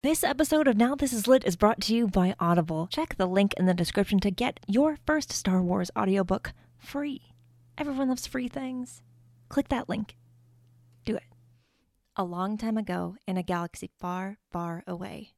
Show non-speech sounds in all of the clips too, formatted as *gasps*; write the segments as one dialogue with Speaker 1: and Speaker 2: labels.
Speaker 1: This episode of Now This Is Lit is brought to you by Audible. Check the link in the description to get your first Star Wars audiobook free. Everyone loves free things. Click that link. Do it. A long time ago, in a galaxy far, far away.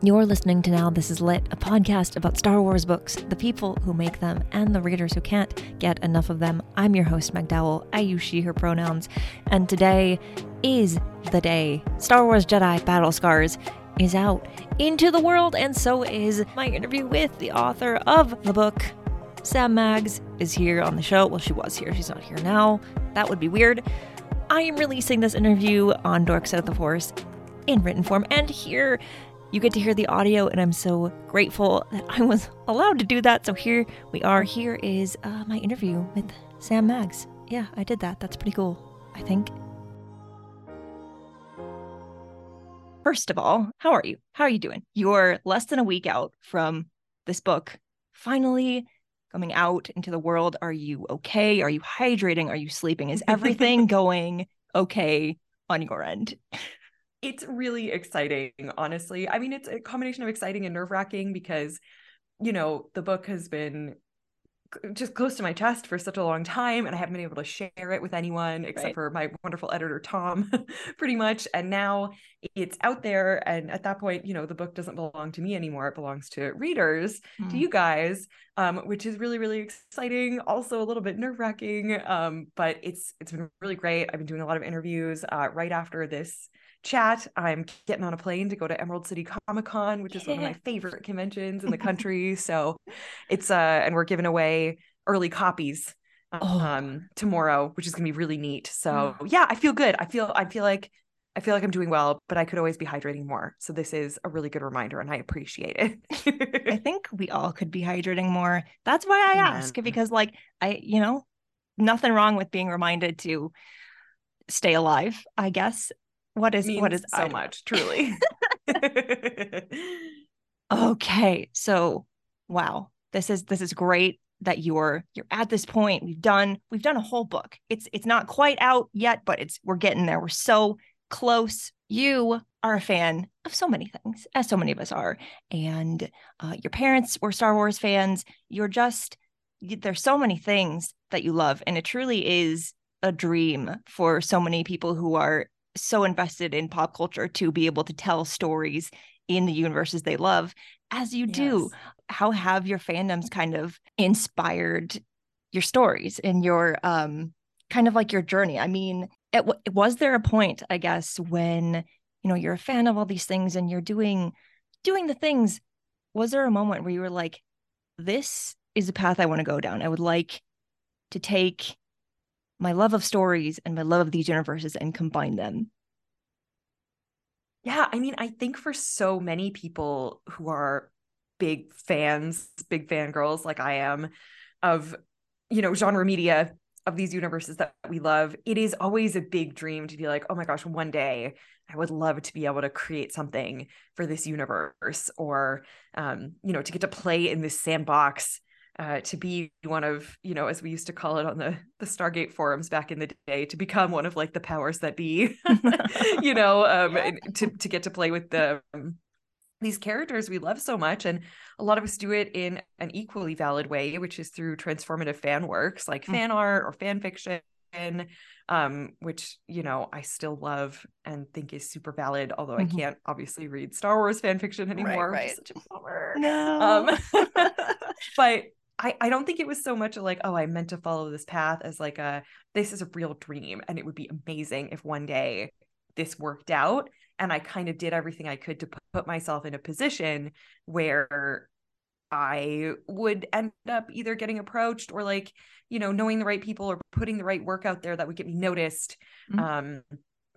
Speaker 1: You're listening to Now This Is Lit, a podcast about Star Wars books, the people who make them, and the readers who can't get enough of them. I'm your host, Meg Dowell. I use she, her pronouns. And today is the day Star Wars Jedi Battle Scars is out into the world, and so is my interview with the author of the book. Sam Maggs is here on the show. Well, she was here. She's not here now. That would be weird. I am releasing this interview on Dork Side of the Force in written form, and here you get to hear the audio, and I'm so grateful that I was *laughs* allowed to do that. So here we are. Here is uh, my interview with Sam Maggs. Yeah, I did that. That's pretty cool, I think. First of all, how are you? How are you doing? You're less than a week out from this book finally coming out into the world. Are you okay? Are you hydrating? Are you sleeping? Is everything *laughs* going okay on your end?
Speaker 2: It's really exciting, honestly. I mean, it's a combination of exciting and nerve wracking because, you know, the book has been just close to my chest for such a long time and I haven't been able to share it with anyone except right. for my wonderful editor Tom *laughs* pretty much and now it's out there and at that point you know the book doesn't belong to me anymore it belongs to readers mm. to you guys um, which is really really exciting also a little bit nerve-wracking um, but it's it's been really great I've been doing a lot of interviews uh, right after this chat. I'm getting on a plane to go to Emerald City Comic Con, which is yeah. one of my *laughs* favorite conventions in the *laughs* country. so it's uh and we're giving away early copies oh. um tomorrow, which is gonna be really neat. So yeah, I feel good. I feel I feel like I feel like I'm doing well, but I could always be hydrating more. So this is a really good reminder and I appreciate
Speaker 1: it. I *laughs* think we all could be hydrating more. That's why I ask because like I, you know, nothing wrong with being reminded to stay alive, I guess what is what is
Speaker 2: so I, much *laughs* truly. *laughs*
Speaker 1: Okay so wow this is this is great that you're you're at this point. We've done we've done a whole book. It's it's not quite out yet but it's we're getting there. We're so close. You are a fan of so many things as so many of us are. And uh, your parents were star wars fans. You're just there's so many things that you love and it truly is a dream for so many people who are so invested in pop culture to be able to tell stories in the universes they love as you do. How have your fandoms kind of inspired your stories and your um kind of like your journey? I mean it, was there a point i guess when you know you're a fan of all these things and you're doing doing the things was there a moment where you were like this is a path i want to go down. I would like to take my love of stories and my love of these universes and combine them.
Speaker 2: Yeah, I mean, I think for so many people who are big fans, big fangirls like I am of, you know, genre media of these universes that we love, it is always a big dream to be like, oh my gosh, one day I would love to be able to create something for this universe or, um, you know, to get to play in this sandbox uh, to be one of you know as we used to call it on the the stargate forums back in the day to become one of like the powers that be *laughs* you know um to to get to play with the um, these characters we love so much and a lot of us do it in an equally valid way which is through transformative fan works like mm. fan art or fan fiction um, which you know I still love and think is super valid. Although mm-hmm. I can't obviously read Star Wars fan fiction anymore, right, right. such a bummer.
Speaker 1: No, um, *laughs* *laughs*
Speaker 2: but I, I don't think it was so much like, oh, I meant to follow this path as like a this is a real dream. And it would be amazing if one day this worked out. And I kind of did everything I could to put myself in a position where I would end up either getting approached or like, you know, knowing the right people or putting the right work out there that would get me noticed mm-hmm. um,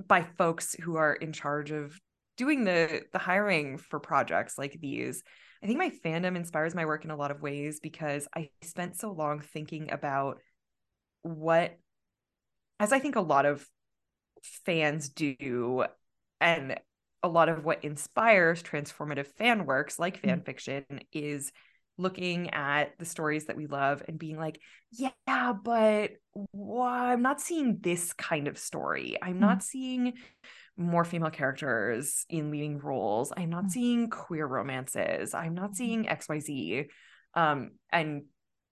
Speaker 2: by folks who are in charge of doing the the hiring for projects like these I think my fandom inspires my work in a lot of ways because I spent so long thinking about what, as I think a lot of fans do, and a lot of what inspires transformative fan works like fan mm-hmm. fiction is looking at the stories that we love and being like, yeah, but well, I'm not seeing this kind of story. I'm
Speaker 1: Mm.
Speaker 2: not seeing more female characters in leading roles. I'm not
Speaker 1: Mm.
Speaker 2: seeing queer romances. I'm not
Speaker 1: Mhm.
Speaker 2: seeing XYZ. Um, and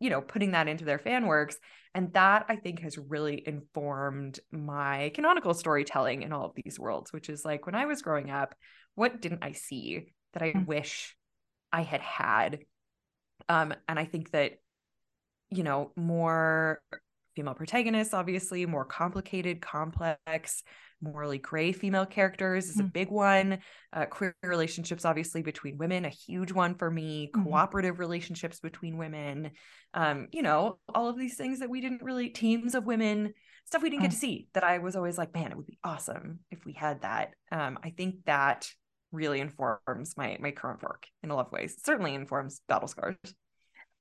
Speaker 2: you know, putting that into their fan works. And that I think has really informed my canonical storytelling in all of these worlds, which is like when I was growing up, what didn't I see that I
Speaker 1: Mm.
Speaker 2: wish I had had? Um, and I think that, you know, more female protagonists, obviously, more complicated, complex, morally gray female characters is a
Speaker 1: Mm.
Speaker 2: big one. Uh, queer relationships, obviously, between women, a huge one for me.
Speaker 1: Mhm.
Speaker 2: Cooperative relationships between women. Um, you know, all of these things that we didn't really, teams of women, stuff we didn't get
Speaker 1: Mm.
Speaker 2: to see that I was always like, man, it would be awesome if we had that. Um, I think that really informs my my current work in a lot of ways. It certainly informs Battle Scars.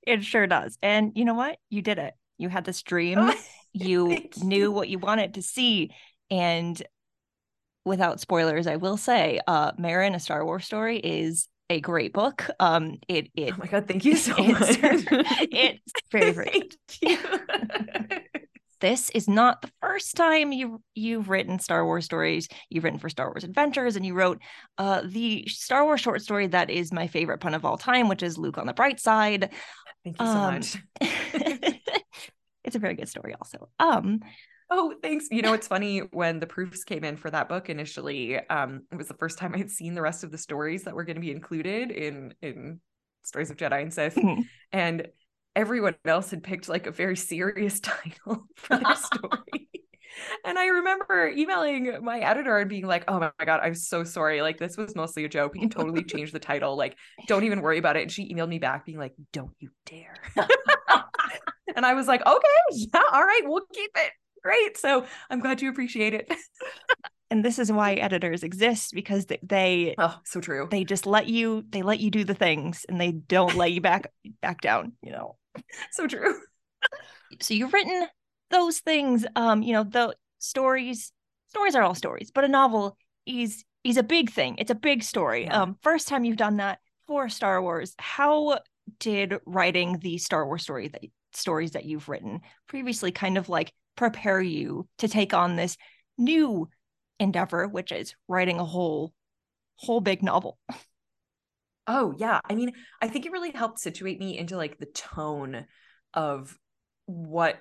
Speaker 1: It sure does. And you know what? You did it. You had this dream. *laughs* you knew what you wanted to see. And without spoilers, I will say, uh, Merrin, a Star Wars story, is a great book. Um, it it
Speaker 2: Oh my god, thank you so *laughs*
Speaker 1: it's,
Speaker 2: much. *laughs*
Speaker 1: it's very very.
Speaker 2: Thank you.
Speaker 1: This is not the first time you you've written Star Wars stories. You've written for Star Wars Adventures, and you wrote uh, the Star Wars short story that is my favorite pun of all time, which is Luke on the Bright Side.
Speaker 2: Thank you so
Speaker 1: Um,
Speaker 2: much.
Speaker 1: It's a very good story, also. Um,
Speaker 2: Oh, thanks. You know, it's funny when the proofs came in for that book initially, um, it was the first time I'd seen the rest of the stories that were going to be included in in Stories of Jedi and Sith. And everyone else had picked like a very serious *laughs* title for their story. *laughs* And I remember emailing my editor and being like, oh my God, I'm so sorry. Like, this was mostly a joke. We can totally *laughs* change the title. Like, don't even worry about it. And she emailed me back being like, don't you dare. And I was like, okay, *laughs* yeah, all right, we'll keep it. Great. So I'm glad you appreciate it. *laughs*
Speaker 1: and this is why editors exist because they,
Speaker 2: Oh, so true.
Speaker 1: they just let you they let you do the things and they don't let you back back down you know *laughs*
Speaker 2: So true.
Speaker 1: so you've written those things um you know the stories stories are all stories but a novel is is a big thing it's a big story
Speaker 2: Yeah.
Speaker 1: um first time you've done that for star wars how did writing the star wars story that stories that you've written previously kind of like prepare you to take on this new endeavor which is writing a whole whole big novel *laughs*
Speaker 2: Oh, yeah. I mean, I think it really helped situate me into like the tone of what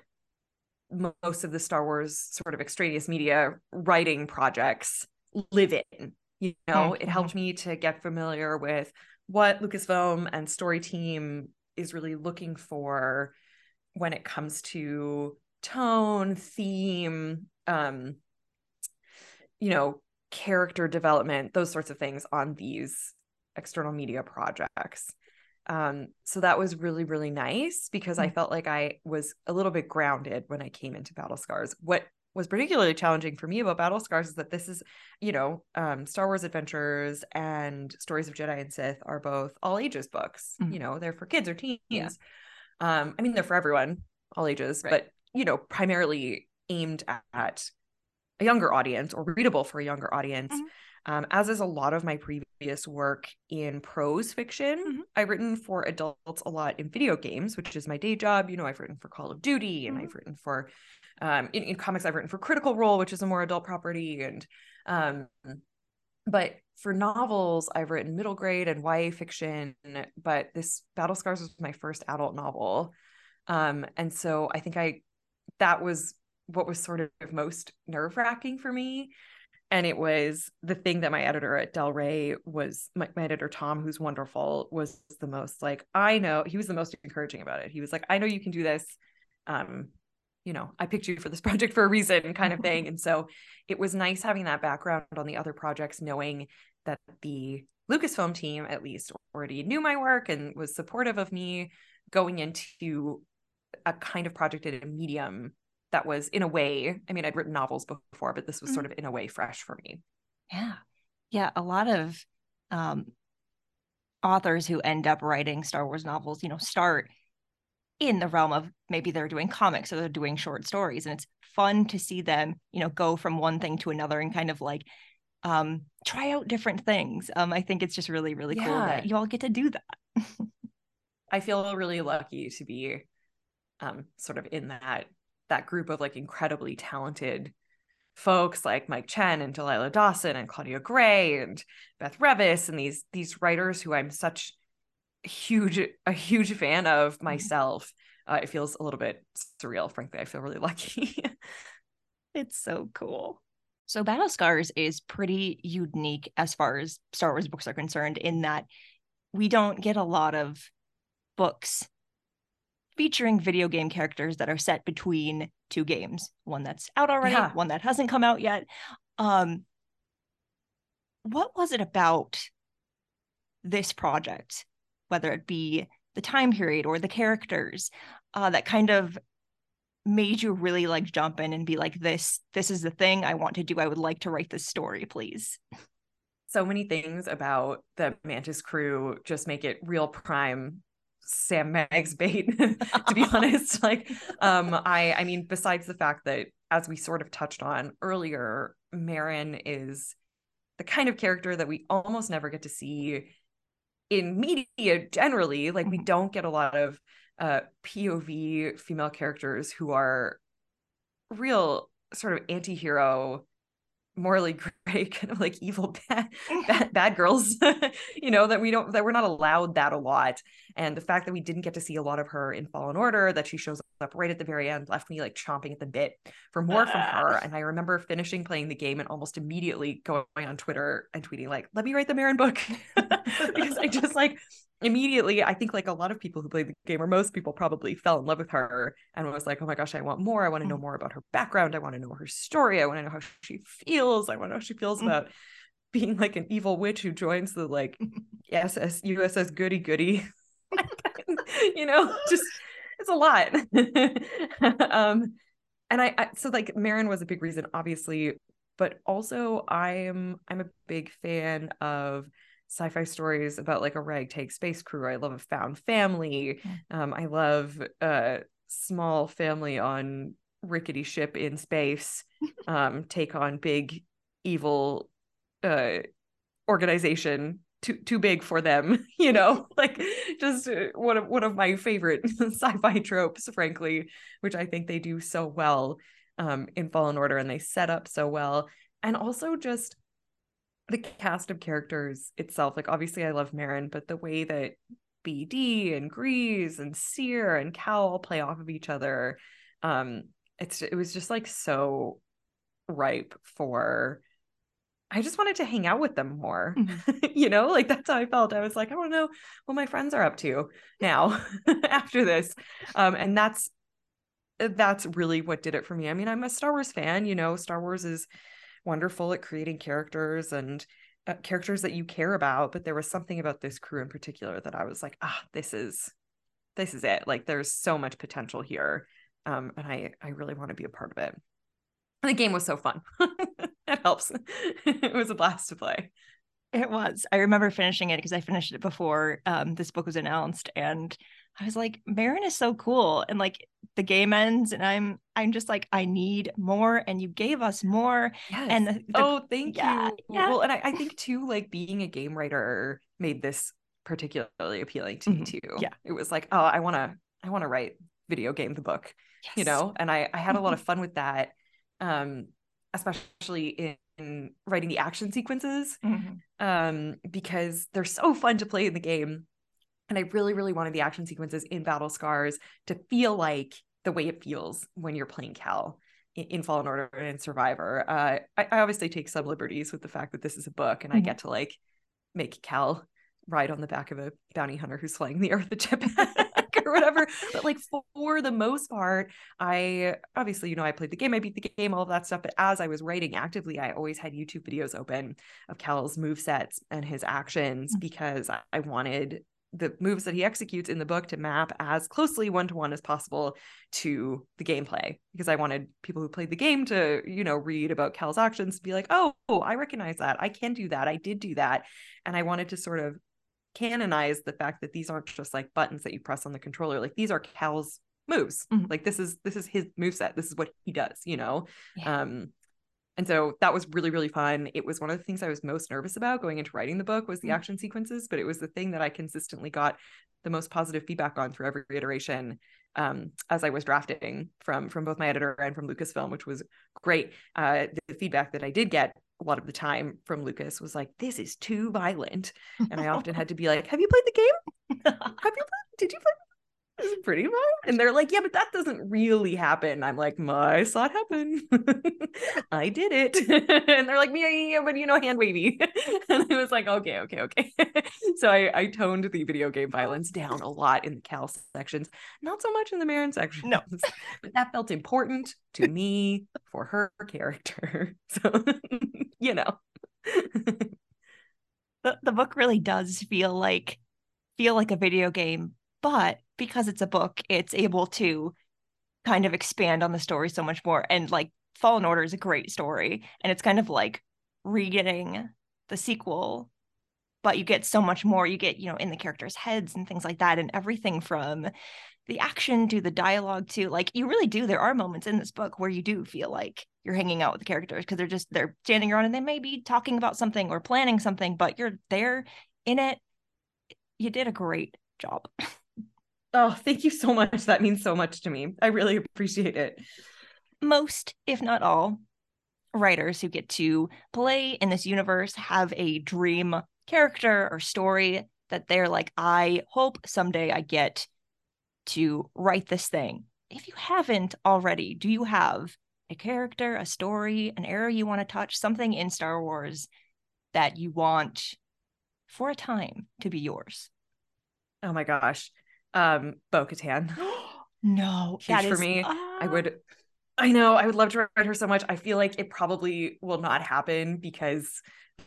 Speaker 2: most of the Star Wars sort of extraneous media writing projects live in. You know, it
Speaker 1: Mhm.
Speaker 2: helped me to get familiar with what Lucasfilm and Story Team is really looking for when it comes to tone, theme, um, you know, character development, those sorts of things on these external media projects. Um, so that was really, really nice because I
Speaker 1: Mm.
Speaker 2: felt like I was a little bit grounded when I came into Battle Scars. What was particularly challenging for me about Battle Scars is that this is, you know, um, Star Wars Adventures and Stories of Jedi and Sith are both all ages books.
Speaker 1: Mhm.
Speaker 2: You know, they're for kids or teens.
Speaker 1: Yeah.
Speaker 2: Um, I mean, they're for everyone, all ages,
Speaker 1: Right.
Speaker 2: but you know, primarily aimed at a younger audience or readable for a younger audience.
Speaker 1: Mhm.
Speaker 2: Um, as is a lot of my previous work in prose fiction.
Speaker 1: Mhm.
Speaker 2: I've written for adults a lot in video games, which is my day job. You know, I've written for Call of Duty and
Speaker 1: Mhm.
Speaker 2: I've written for, um, in, in comics, I've written for Critical Role, which is a more adult property. And, um, but for novels, I've written middle grade and YA fiction. But this Battle Scars was my first adult novel. Um, and so I think I, that was what was sort of most nerve wracking for me. And it was the thing that my editor at Del Rey was, my, my editor Tom, who's wonderful, was the most like, I know, he was the most encouraging about it. He was like, I know you can do this. Um, you know, I picked you for this *laughs* project for a reason, kind of thing. *laughs* And so it was nice having that background on the other projects, knowing that the Lucasfilm team at least already knew my work and was supportive of me going into a kind of project in a medium that was in a way i mean i'd written novels before but this was sort of in a way fresh for me
Speaker 1: Yeah. Yeah. A lot of um, authors who end up writing Star Wars novels, you know, start in the realm of maybe they're doing comics or they're doing short stories. And it's fun to see them, you know, go from one thing to another and kind of like um, try out different things. Um, I think it's just really, really cool that you all get to do that. *laughs*
Speaker 2: I feel really lucky to be um sort of in that that group of like incredibly talented folks like Mike Chen and Delilah Dawson and Claudia Gray and Beth Revis and these these writers who I'm such huge a huge fan of mm-hmm. myself. Uh, it feels a little bit surreal, frankly. I feel really *laughs* lucky.
Speaker 1: it's so cool. So Battle Scars is pretty unique as far as Star Wars books are concerned in that we don't get a lot of books featuring video game characters that are set between two games one that's out already yeah. one that hasn't come out yet um what was it about this project whether it be the time period or the characters uh, that kind of made you really like jump in and be like this this is the thing i want to do i would like to write this story please
Speaker 2: so many things about the mantis crew just make it real prime Sam Maggs bait, *laughs* to be *laughs* honest. Like, um, I I mean, besides the fact that as we sort of touched on earlier, Merrin is the kind of character that we almost never get to see in media generally. Like, we mm-hmm. don't get a lot of uh POV female characters who are real sort of anti-hero morally gray *laughs* kind of like evil bad *laughs* bad, bad girls *laughs* you know that we don't that we're not allowed that a lot. And the fact that we didn't get to see a lot of her in fallen order that she shows up right at the very end left me like chomping at the bit for more from ah. her. And i remember finishing playing the game and almost immediately going on twitter and tweeting like let me write the Merrin book. Because i just like immediately i think like a lot of people who played the game or most people probably fell in love with her and was like oh my gosh i want more. I want to know mm. more about her background. I want to know her story. I want to know how she feels. I want to know how she feels mm. about being like an evil witch who joins the like *laughs* ss uss goody goody. *laughs* *laughs* You know just it's a lot. Um and I, I so like Merrin was a big reason obviously but also i'm i'm a big fan of sci-fi stories about like a ragtag space crew. I love a found family. Um, I love a small family on rickety ship in space *laughs* um, take on big evil uh, organization too too big for them *laughs* you know *laughs* like just uh, one of one of my favorite sci-fi tropes frankly which i think they do so well um, in fallen order and they set up so well and also just the cast of characters itself, like obviously I love Merrin, but the way that BD and Greez and Cere and Cal all play off of each other, um, it's it was just like so ripe for I just wanted to hang out with them more. Mm-hmm. *laughs* you know, like that's how I felt. I was like, I want to know what my friends are up to now *laughs* after this. Um, and that's that's really what did it for me. I mean, I'm a Star Wars fan, you know, Star Wars is wonderful at creating characters and uh, characters that you care about but there was something about this crew in particular that i was like ah this is this is it. Like there's so much potential here um and i i really want to be a part of it. And the game was so fun. *laughs* It helps. *laughs* It was a blast to play
Speaker 1: it was i remember finishing it because i finished it before um this book was announced and I was like, Merrin is so cool. And like the game ends and I'm I'm just like, I need more. And you gave us more.
Speaker 2: Yes.
Speaker 1: And
Speaker 2: the, the, oh, thank yeah, you. Yeah. Well, and I, I *laughs* think too, like being a game writer made this particularly appealing to mm-hmm. me too.
Speaker 1: Yeah.
Speaker 2: It was like, oh, I wanna, I wanna write video game the book. Yes. You know, and I I had a lot of *laughs* fun with that. Um, especially in, in writing the action sequences. Mm-hmm. Um, because they're so fun to play in the game and I really, really wanted the action sequences in Battle Scars to feel like the way it feels when you're playing Cal in, in Fallen Order and Survivor. Uh, I, I, obviously take some liberties with the fact that this is a book and mm-hmm. I get to like make Cal ride on the back of a bounty hunter who's flying the *laughs* earth jetpack *laughs* or whatever. But like for the most part, I obviously, you know, I played the game, I beat the game, all of that stuff. But as I was writing actively, I always had YouTube videos open of Cal's move sets and his actions mm-hmm. because I, I wanted the moves that he executes in the book to map as closely one to one as possible to the gameplay because I wanted people who played the game to, you know, read about Cal's actions to be like, oh, I recognize that. I can do that. I did do that. And I wanted to sort of canonize the fact that these aren't just like buttons that you press on the controller. Like these are Cal's moves. Mm-hmm. Like this is this is his move set. This is what he does, you know. Yeah. Um and so that was really really fun it was one of the things i was most nervous about going into writing the book was the mm-hmm. action sequences but it was the thing that i consistently got the most positive feedback on through every iteration um, as I was drafting from from both my editor and from Lucasfilm, which was great. Uh, the feedback that I did get a lot of the time from Lucas was like, "This is too violent," and I often had *laughs* to be like, "Have you played the game? Have you played? Did you play? Is *laughs* pretty much. And they're like, yeah, but that doesn't really happen. I'm like, I saw it happen. I did it. *laughs* and they're like, yeah, yeah, yeah, but you know, hand wavy. *laughs* and I was like, okay, okay, okay. so I, I toned the video game violence down a lot in the Cal sections, not so much in the Merrin sections.
Speaker 1: No.
Speaker 2: but that felt important to me for her character. So, you know.
Speaker 1: the, the book really does feel like feel like a video game but because it's a book, it's able to kind of expand on the story so much more. And like Fallen Order is a great story, and it's kind of like reading the sequel, but you get so much more. You get, you know, in the characters' heads and things like that, and everything from the action to the dialogue to like you really do. There are moments in this book where you do feel like you're hanging out with the characters because they're just they're standing around and they may be talking about something or planning something, but you're there in it. You did a great job. *laughs*
Speaker 2: Oh, thank you so much. That means so much to me. I really appreciate it.
Speaker 1: Most, if not all, writers who get to play in this universe have a dream character or story that they're like, I hope someday I get to write this thing. If you haven't already, do you have a character, a story, an era you want to touch, something in Star Wars that you want for a time to be yours?
Speaker 2: Oh my gosh um Bo Katan. *gasps*
Speaker 1: no,
Speaker 2: huge for me. Uh... I would I know I would love to write her so much. I feel like it probably will not happen because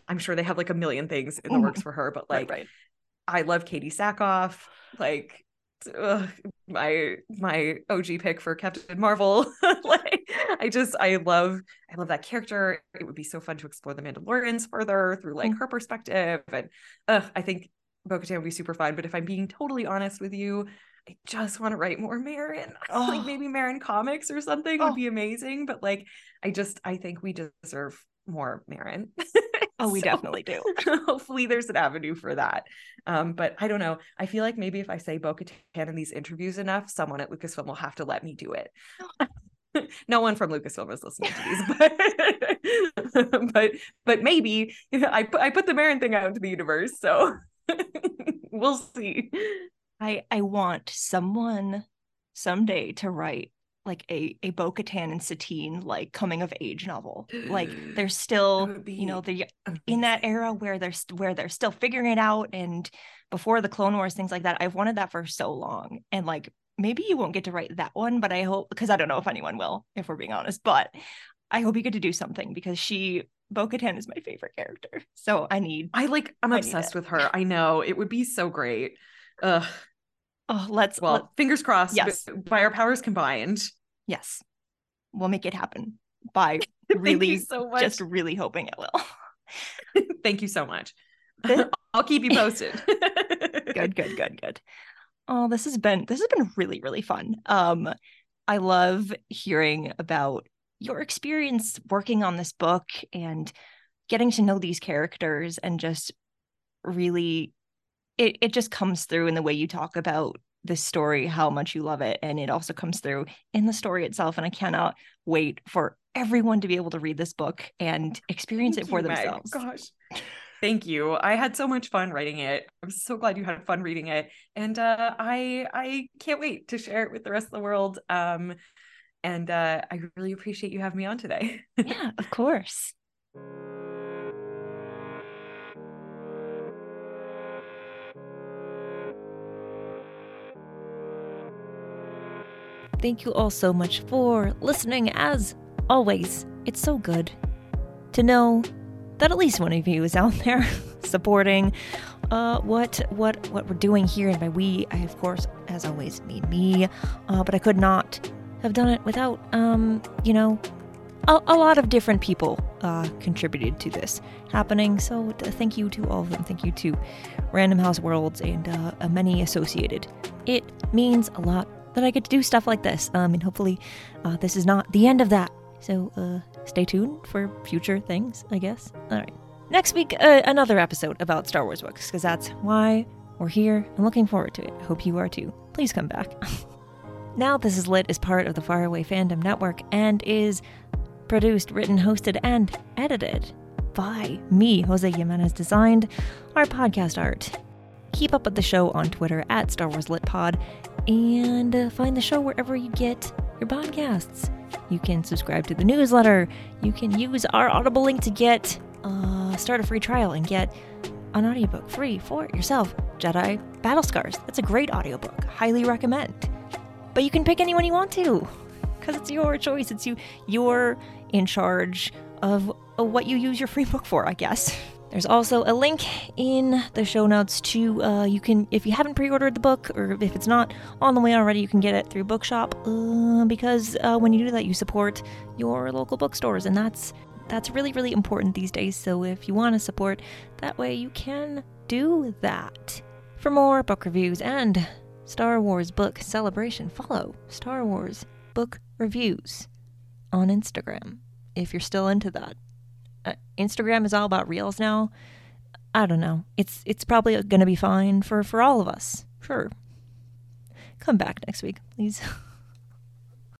Speaker 2: I'm sure they have like a million things in the mm-hmm. works for her, but like right, right. I love Katee Sackhoff. Like ugh, my my OG pick for Captain Marvel. *laughs* like I just I love I love that character. It would be so fun to explore the Mandalorians further through like mm-hmm. her perspective. And uh, I think Bo-Katan would be super fun. But if I'm being totally honest with you, I just want to write more Merrin. *laughs* Oh. like maybe Merrin comics or something oh. would be amazing. But like, I just I think we deserve more Merrin. *laughs*
Speaker 1: oh, we so, definitely do. *laughs*
Speaker 2: hopefully, there's an avenue for that. Um, but I don't know. I feel like maybe if I say Bo-Katan in these interviews enough, someone at Lucasfilm will have to let me do it. no one from Lucasfilm is listening to these, but but but maybe I put I put the Merrin thing out into the universe, so *laughs* we'll see.
Speaker 1: I I want someone someday to write like a a Bo-Katan and Satine like coming of age novel. Like *gasps* they're still you know they in that era where they're where they're still figuring it out and before the Clone Wars things like that. I've wanted that for so long and like maybe you won't get to write that one, but I hope because I don't know if anyone will if we're being honest, but I hope you get to do something because she Bo Katan is my favorite character. So I need
Speaker 2: I like I'm I obsessed with her. I know. It would be so great. Ugh.
Speaker 1: Oh, let's
Speaker 2: well,
Speaker 1: let,
Speaker 2: fingers crossed. Yes. By our powers combined.
Speaker 1: Yes. We'll make it happen by *laughs* really so much. just really hoping it will. *laughs*
Speaker 2: Thank you so much. *laughs* I'll keep you posted.
Speaker 1: good, good, good, good. Oh, this has been this has been really, really fun. Um, I love hearing about your experience working on this book and getting to know these characters and just really it, it just comes through in the way you talk about this story how much you love it and it also comes through in the story itself and i cannot wait for everyone to be able to read this book and experience Thank it for you, themselves
Speaker 2: Meg. gosh Thank you. I had so much fun writing it. I'm so glad you had fun reading it, and uh, I I can't wait to share it with the rest of the world. Um, and uh, I really appreciate you having me on today. *laughs*
Speaker 1: yeah, of course. Thank you all so much for listening. As always, it's so good to know that at least one of you is out *laughs* there supporting uh, what what what we're doing here. And by we, I of course, as always, mean me. Uh, but I could not have done it without, um, you know, a, a lot of different people uh, contributed to this happening. So thank you to all of them. Thank you to Random House Worlds and uh, many associated. It means a lot that I get to do stuff like this. Um, and hopefully, uh, this is not the end of that. So uh, stay tuned for future things, I guess. All right. Next week, uh, another episode about Star Wars books, because that's why we're here. I'm looking forward to it. Hope you are too. Please come back. *laughs* now, This Is Lit is part of the Faraway Fandom Network and is produced, written, hosted, and edited by me, Jose Jimenez, designed our podcast art. Keep up with the show on Twitter at Star Wars Lit Pod and uh, find the show wherever you get your podcasts. You can subscribe to the newsletter. You can use our Audible link to get uh, start a free trial and get an audiobook free for yourself. Jedi Battle Scars. That's a great audiobook. Highly recommend. But you can pick anyone you want to because it's your choice. It's you. You're in charge of what you use your free book for, I guess. There's also a link in the show notes to uh, you can if you haven't pre-ordered the book or if it's not on the way already, you can get it through Bookshop uh, because uh, when you do that, you support your local bookstores, and that's that's really really important these days. So if you want to support that way, you can do that. For more book reviews and Star Wars book celebration, follow Star Wars book reviews on Instagram if you're still into that uh, Instagram is all about reels now. I don't know. It's it's probably going to be fine for for all of us. Sure. Come back next week, please. *laughs*